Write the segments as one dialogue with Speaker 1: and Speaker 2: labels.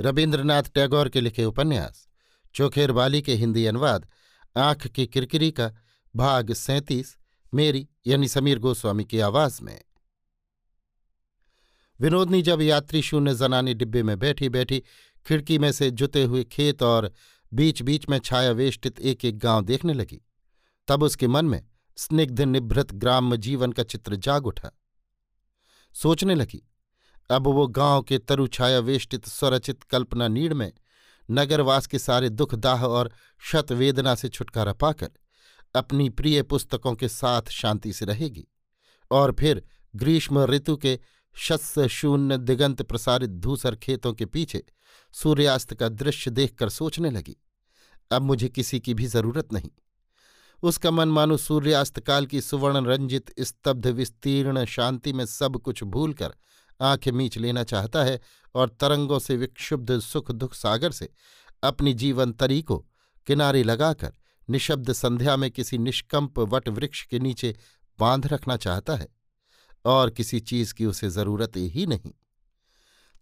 Speaker 1: रविन्द्रनाथ टैगोर के लिखे उपन्यास, चोखेर बाली के हिंदी अनुवाद, आँख की किरकिरी का भाग सैंतीस, मेरी यानी समीर गोस्वामी की आवाज़ में। विनोदनी जब यात्री शून्य जनानी डिब्बे में बैठी बैठी खिड़की में से जुते हुए खेत और बीच बीच में छाया वेष्टित एक एक गाँव देखने लगी, तब उसके मन में स्निग्ध निभृत ग्राम्य जीवन का चित्र जाग उठा। सोचने लगी अब वो गाँव के तरुछाया वेष्टित स्वरचित कल्पना नीड़ में नगरवास के सारे दुख दाह और शत वेदना से छुटकारा पाकर अपनी प्रिय पुस्तकों के साथ शांति से रहेगी और फिर ग्रीष्म ऋतु के शस्य शून्य दिगंत प्रसारित धूसर खेतों के पीछे सूर्यास्त का दृश्य देखकर सोचने लगी, अब मुझे किसी की भी ज़रूरत नहीं। उसका मन मानो सूर्यास्त काल की सुवर्ण रंजित स्तब्ध, विस्तीर्ण शांति में सब कुछ भूलकर आँखें मीच लेना चाहता है और तरंगों से विक्षुब्ध सुख दुख सागर से अपनी जीवन तरी को किनारे लगाकर निशब्द संध्या में किसी निष्कंप वट वृक्ष के नीचे बाँध रखना चाहता है और किसी चीज़ की उसे ज़रूरत ही नहीं।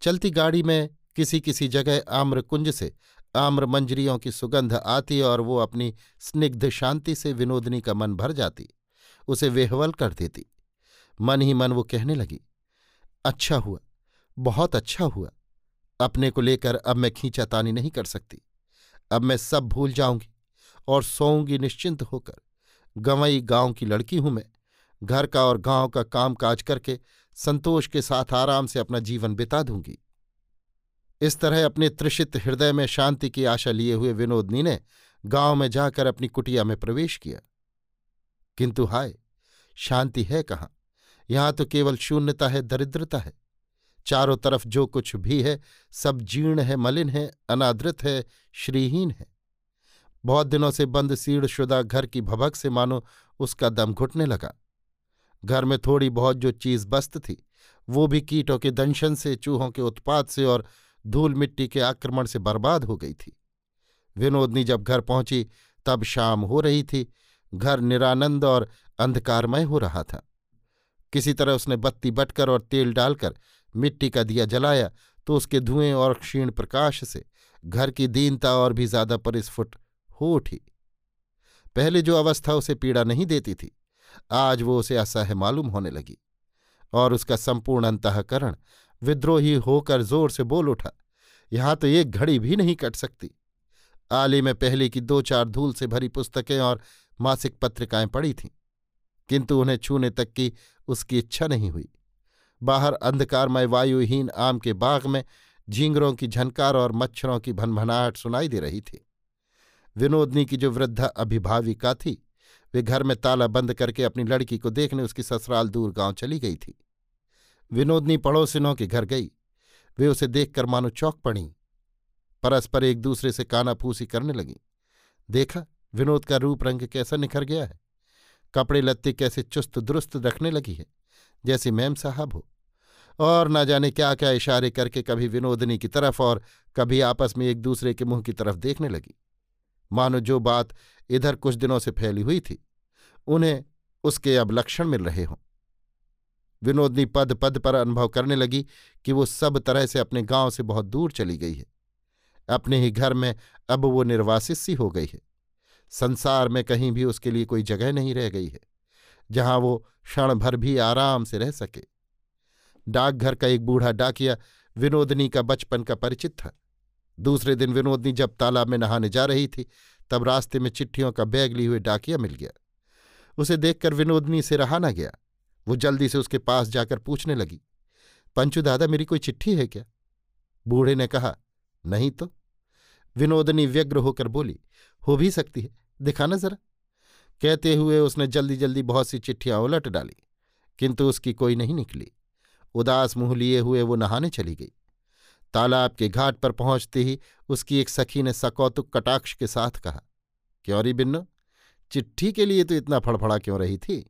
Speaker 1: चलती गाड़ी में किसी किसी जगह आम्रकुंज से आम्र मंजरियों की सुगंध आती और वो अपनी स्निग्ध शांति से विनोदनी का मन भर जाती, उसे वेहवल कर देती। मन ही मन वो कहने लगी अच्छा हुआ, बहुत अच्छा हुआ। अपने को लेकर अब मैं खींचातानी नहीं कर सकती। अब मैं सब भूल जाऊँगी और सोऊँगी निश्चिंत होकर। गंवई गाँव की लड़की हूँ मैं। घर का और गाँव का काम काज करके संतोष के साथ आराम से अपना जीवन बिता दूँगी। इस तरह अपने त्रिषित हृदय में शांति की आशा लिए हुए विनोदनी ने गाँव में जाकर अपनी कुटिया में प्रवेश किया। किंतु हाय, शांति है कहाँ? यहाँ तो केवल शून्यता है, दरिद्रता है। चारों तरफ़ जो कुछ भी है, सब जीर्ण है, मलिन है, अनादृत है, श्रीहीन है। बहुत दिनों से बंद सीढ़शुदा घर की भभक से मानो उसका दम घुटने लगा। घर में थोड़ी बहुत जो चीज़ बस्त थी, वो भी कीटों के दंशन से, चूहों के उत्पात से और धूल मिट्टी के आक्रमण से बर्बाद हो गई थी। विनोदनी जब घर पहुँची, तब शाम हो रही थी। घर निरानंद और अंधकारमय हो रहा था। किसी तरह उसने बत्ती बटकर और तेल डालकर मिट्टी का दिया जलाया तो उसके धुएँ और क्षीण प्रकाश से घर की दीनता और भी ज़्यादा परिस्फुट हो उठी। पहले जो अवस्था उसे पीड़ा नहीं देती थी, आज वो उसे असह्य मालूम होने लगी और उसका संपूर्ण अंतकरण विद्रोही होकर ज़ोर से बोल उठा, यहाँ तो एक घड़ी भी नहीं कट सकती। आले में पहले की दो चार धूल से भरी पुस्तकें और मासिक पत्रिकाएँ पड़ी थीं, किंतु उन्हें छूने तक की उसकी इच्छा नहीं हुई। बाहर अंधकारमय वायुहीन आम के बाग में झींगरों की झनकार और मच्छरों की भनभनाहट सुनाई दे रही थी। विनोदनी की जो वृद्धा अभिभाविका थी, वे घर में ताला बंद करके अपनी लड़की को देखने उसकी ससुराल दूर गाँव चली गई थी। विनोदनी पड़ोसिनों के घर गई। वे उसे देखकर मानो चौक पड़ी। परस्पर एक दूसरे से कानाफूसी करने लगी। देखा, विनोद का रूप रंग कैसा निखर गया है। कपड़े लत्ते कैसे चुस्त दुरुस्त रखने लगी है, जैसे मैम साहब हो। और न जाने क्या क्या इशारे करके कभी विनोदनी की तरफ़ और कभी आपस में एक दूसरे के मुँह की तरफ़ देखने लगी। मानो जो बात इधर कुछ दिनों से फैली हुई थी, उन्हें उसके अब लक्षण मिल रहे हों। विनोदनी पद पद पर अनुभव करने लगी कि वो सब तरह से अपने गाँव से बहुत दूर चली गई है। अपने ही घर में अब वो निर्वासित सी हो गई है। संसार में कहीं भी उसके लिए कोई जगह नहीं रह गई है, जहाँ वो क्षण भर भी आराम से रह सके। डाकघर का एक बूढ़ा डाकिया विनोदनी का बचपन का परिचित था। दूसरे दिन विनोदनी जब तालाब में नहाने जा रही थी, तब रास्ते में चिट्ठियों का बैग लिए हुए डाकिया मिल गया। उसे देखकर विनोदनी से रहा न गया। वो जल्दी से उसके पास जाकर पूछने लगी, पंचू दादा मेरी कोई चिट्ठी है क्या? बूढ़े ने कहा, नहीं तो। विनोदनी व्यग्र होकर बोली, हो भी सकती है। दिखाना जरा। कहते हुए उसने जल्दी जल्दी बहुत सी चिट्ठियाँ उलट डाली, किंतु उसकी कोई नहीं निकली। उदास मुँह लिए हुए वो नहाने चली गई। तालाब के घाट पर पहुँचते ही उसकी एक सखी ने सकौतुक कटाक्ष के साथ कहा, क्यों री बिन्नो? चिट्ठी के लिए तो इतना फड़फड़ा क्यों रही थी?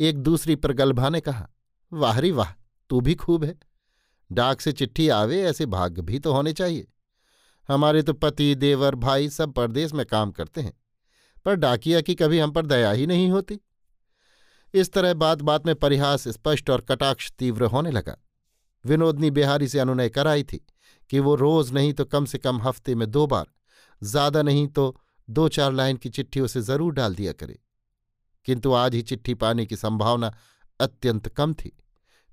Speaker 1: एक दूसरी पर गलभा ने कहा, वाह री वाह, तू भी खूब है। डाक से चिट्ठी आवे ऐसे भाग्य भी तो होने चाहिए। हमारे तो पति, देवर, भाई सब परदेश में काम करते हैं, पर डाकिया की कभी हम पर दया ही नहीं होती। इस तरह बात बात में परिहास स्पष्ट और कटाक्ष तीव्र होने लगा। विनोदनी बिहारी से अनुनय कराई थी कि वो रोज नहीं तो कम से कम हफ़्ते में दो बार, ज़्यादा नहीं तो दो चार लाइन की चिट्ठी उसे ज़रूर डाल दिया करे। किंतु आज ही चिट्ठी पाने की संभावना अत्यंत कम थी।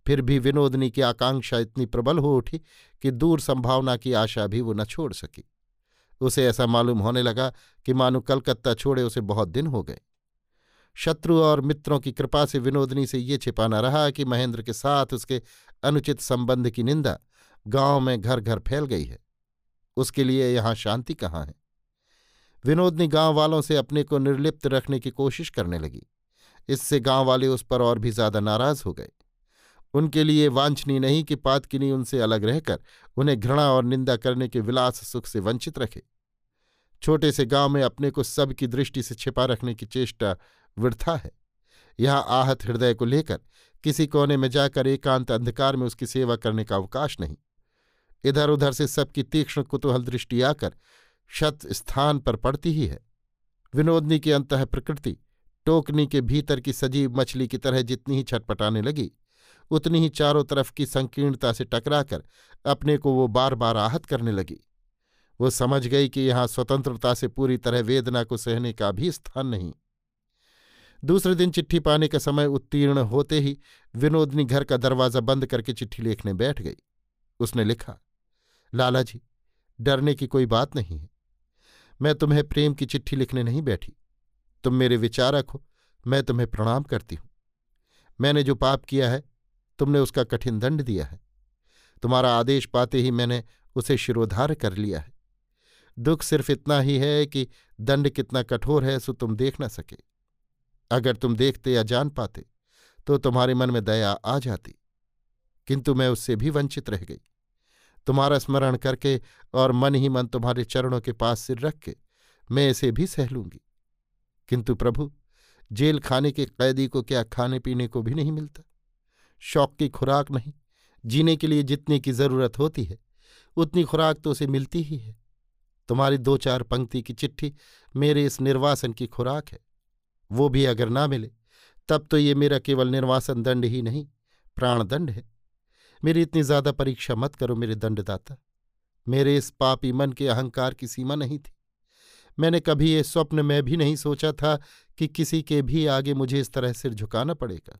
Speaker 1: फिर भी विनोदनी की आकांक्षा इतनी प्रबल हो उठी कि दूर संभावना की आशा भी वो न छोड़ सकी। उसे ऐसा मालूम होने लगा कि मानो कलकत्ता छोड़े उसे बहुत दिन हो गए। शत्रु और मित्रों की कृपा से विनोदनी से ये छिपाना रहा कि महेंद्र के साथ उसके अनुचित संबंध की निंदा गाँव में घर घर फैल गई है। उसके लिए यहाँ शांति कहाँ है? विनोदनी गाँव वालों से अपने को निर्लिप्त रखने की कोशिश करने लगी। इससे गाँव वाले उस पर और भी ज़्यादा नाराज़ हो गए। उनके लिए वांछनीय नहीं कि पातकिनी उनसे अलग रहकर उन्हें घृणा और निंदा करने के विलास सुख से वंचित रखे। छोटे से गाँव में अपने को सबकी दृष्टि से छिपा रखने की चेष्टा वृथा है। यहाँ आहत हृदय को लेकर किसी कोने में जाकर एकांत अंधकार में उसकी सेवा करने का अवकाश नहीं। इधर उधर से सबकी तीक्ष्ण कुतूहल दृष्टि आकर शत स्थान पर पड़ती ही है। विनोदनी की अंत प्रकृति टोकनी के भीतर की सजीव मछली की तरह जितनी ही छटपटाने लगी उतनी ही चारों तरफ़ की संकीर्णता से टकराकर अपने को वो बार बार आहत करने लगी। वो समझ गई कि यहाँ स्वतंत्रता से पूरी तरह वेदना को सहने का भी स्थान नहीं। दूसरे दिन चिट्ठी पाने का समय उत्तीर्ण होते ही विनोदनी घर का दरवाज़ा बंद करके चिट्ठी लिखने बैठ गई। उसने लिखा, लाला जी, डरने की कोई बात नहीं है। मैं तुम्हें प्रेम की चिट्ठी लिखने नहीं बैठी। तुम मेरे विचारक हो, मैं तुम्हें प्रणाम करती हूँ। मैंने जो पाप किया है तुमने उसका कठिन दंड दिया है। तुम्हारा आदेश पाते ही मैंने उसे शिरोधार कर लिया है। दुख सिर्फ़ इतना ही है कि दंड कितना कठोर है, सो तुम देख न सके। अगर तुम देखते या जान पाते तो तुम्हारे मन में दया आ जाती। किंतु मैं उससे भी वंचित रह गई। तुम्हारा स्मरण करके और मन ही मन तुम्हारे चरणों के पास सिर रख के मैं इसे भी सह लूँगी। किंतु प्रभु, जेल खाने के कैदी को क्या खाने पीने को भी नहीं मिलता? शौक की खुराक नहीं। जीने के लिए जितने की ज़रूरत होती है, उतनी खुराक तो उसे मिलती ही है। तुम्हारी दो चार पंक्ति की चिट्ठी मेरे इस निर्वासन की खुराक है। वो भी अगर ना मिले, तब तो ये मेरा केवल निर्वासन दंड ही नहीं, प्राण दंड है। मेरी इतनी ज़्यादा परीक्षा मत करो मेरे दंडदाता। मेरे इस पापी मन के अहंकार की सीमा नहीं थी। मैंने कभी ये स्वप्न में भी नहीं सोचा था कि किसी के भी आगे मुझे इस तरह सिर झुकाना पड़ेगा।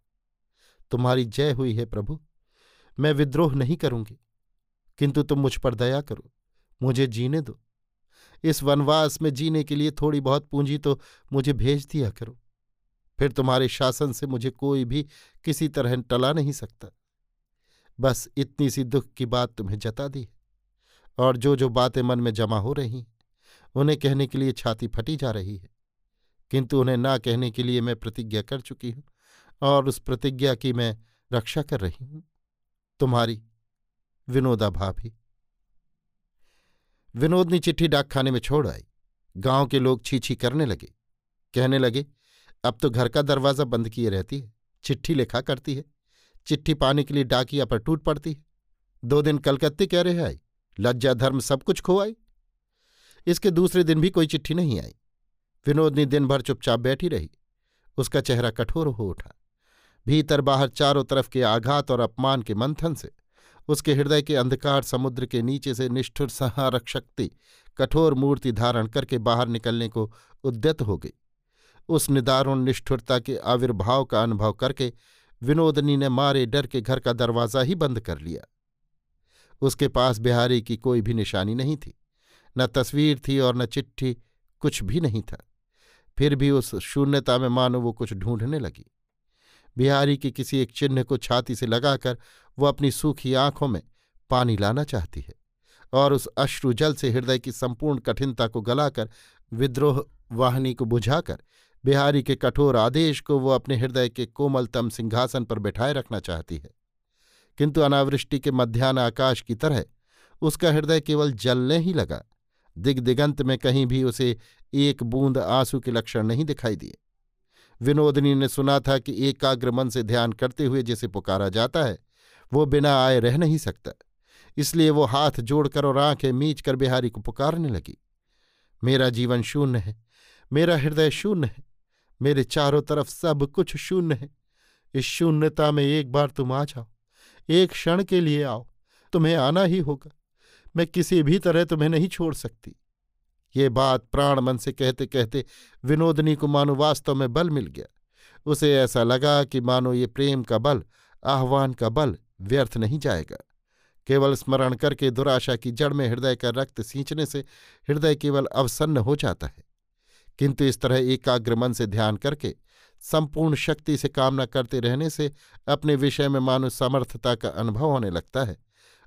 Speaker 1: तुम्हारी जय हुई है प्रभु। मैं विद्रोह नहीं करूँगी, किंतु तुम मुझ पर दया करो, मुझे जीने दो। इस वनवास में जीने के लिए थोड़ी बहुत पूंजी तो मुझे भेज दिया करो, फिर तुम्हारे शासन से मुझे कोई भी किसी तरह टला नहीं सकता। बस इतनी सी दुख की बात तुम्हें जता दी और जो जो बातें मन में जमा हो रही उन्हें कहने के लिए छाती फटी जा रही है, किंतु उन्हें ना कहने के लिए मैं प्रतिज्ञा कर चुकी हूँ। और उस प्रतिज्ञा की मैं रक्षा कर रही हूँ। तुम्हारी विनोदा भाभी विनोदनी चिट्ठी डाकखाने में छोड़ आई। गाँव के लोग छीछी करने लगे। कहने लगे, अब तो घर का दरवाज़ा बंद किए रहती है। चिट्ठी लिखा करती है। चिट्ठी पाने के लिए डाकिया पर टूट पड़ती है। दो दिन कलकत्ते कह रहे आई? लज्जा धर्म सब कुछ खो आई। इसके दूसरे दिन भी कोई चिट्ठी नहीं आई। विनोदनी दिन भर चुपचाप बैठी रही। उसका चेहरा कठोर हो उठा। भीतर बाहर चारों तरफ़ के आघात और अपमान के मंथन से। उसके हृदय के अंधकार समुद्र के नीचे से निष्ठुर संहारक शक्ति, कठोर मूर्ति धारण करके बाहर निकलने को उद्यत हो गई। उस निदारुण निष्ठुरता के आविर्भाव का अनुभव करके विनोदनी ने मारे डर के घर का दरवाज़ा ही बंद कर लिया। उसके पास बिहारी की कोई भी निशानी नहीं थी। न तस्वीर थी और न चिट्ठी, कुछ भी नहीं था। फिर भी उस शून्यता में मानो वो कुछ ढूँढने लगी। बिहारी के किसी एक चिन्ह को छाती से लगाकर वो अपनी सूखी आँखों में पानी लाना चाहती है और उस अश्रु जल से हृदय की संपूर्ण कठिनता को गलाकर, विद्रोह वाहिनी को बुझाकर, बिहारी के कठोर आदेश को वो अपने हृदय के कोमलतम सिंहासन पर बैठाए रखना चाहती है। किंतु अनावृष्टि के मध्यान्ह आकाश की तरह उसका हृदय केवल जलने ही लगा। दिग्दिगंत में कहीं भी उसे एक बूंद आँसू के लक्षण नहीं दिखाई दिए। विनोदनी ने सुना था कि एकाग्र मन से ध्यान करते हुए जिसे पुकारा जाता है, वो बिना आए रह नहीं सकता। इसलिए वो हाथ जोड़कर और आँखें मीच कर बिहारी को पुकारने लगी। मेरा जीवन शून्य है, मेरा हृदय शून्य है, मेरे चारों तरफ़ सब कुछ शून्य है। इस शून्यता में एक बार तुम आ जाओ, एक क्षण के लिए आओ, तुम्हें आना ही होगा। मैं किसी भी तरह तुम्हें नहीं छोड़ सकती। ये बात प्राण मन से कहते कहते विनोदनी को मानो वास्तव में बल मिल गया। उसे ऐसा लगा कि मानो ये प्रेम का बल, आह्वान का बल व्यर्थ नहीं जाएगा। केवल स्मरण करके दुराशा की जड़ में हृदय का रक्त सींचने से हृदय केवल अवसन्न हो जाता है। किंतु इस तरह एकाग्र मन से ध्यान करके, संपूर्ण शक्ति से कामना करते रहने से अपने विषय में मानो समर्थता का अनुभव होने लगता है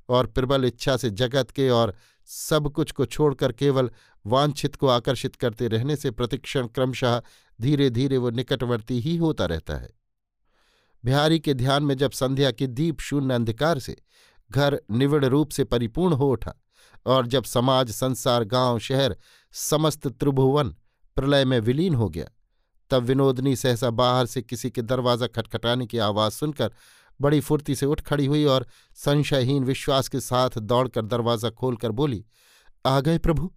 Speaker 1: और प्रबल इच्छा से जगत के और सब कुछ को छोड़कर केवल वांछित को आकर्षित करते रहने से प्रतिक्षण क्रमशः धीरे धीरे वो निकटवर्ती ही होता रहता है। बिहारी के ध्यान में जब संध्या के दीप शून्य अंधकार से, घर निविड़ रूप से परिपूर्ण हो उठा और जब समाज, संसार, गाँव, शहर, समस्त त्रिभुवन प्रलय में विलीन हो गया, तब विनोदनी सहसा बाहर से किसी के दरवाज़ा खटखटाने की आवाज़ सुनकर बड़ी फुर्ती से उठ खड़ी हुई और संशयहीन विश्वास के साथ दौड़कर दरवाज़ा खोलकर बोली, आ गए प्रभु?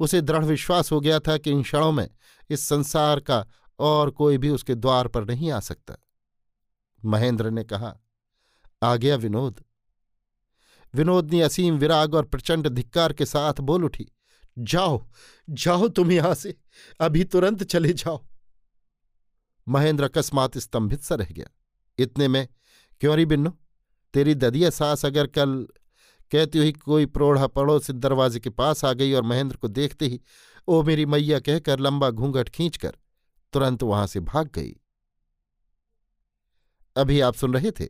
Speaker 1: उसे दृढ़ विश्वास हो गया था कि इन क्षणों में इस संसार का और कोई भी उसके द्वार पर नहीं आ सकता। महेंद्र ने कहा, आ गया विनोद। विनोद ने असीम विराग और प्रचंड धिक्कार के साथ बोल उठी, जाओ जाओ तुम यहाँ से, अभी तुरंत चले जाओ। महेंद्र अकस्मात स्तंभित सा रह गया, इतने में क्यों री बिन्नो? तेरी ददिया सास अगर कल कहती हुई कोई प्रोढ़ा पड़ोस दरवाजे के पास आ गई और महेंद्र को देखते ही ओ मेरी मैया कहकर लंबा घूंघट खींचकर तुरंत वहाँ से भाग गई। अभी आप सुन रहे थे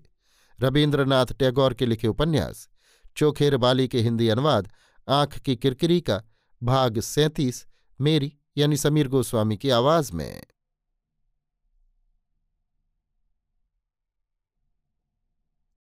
Speaker 1: रविन्द्रनाथ टैगोर के लिखे उपन्यास, चोखेर बाली के हिंदी अनुवाद, आँख की किरकिरी का भाग सैंतीस, मेरी यानी समीर गोस्वामी की आवाज़ में।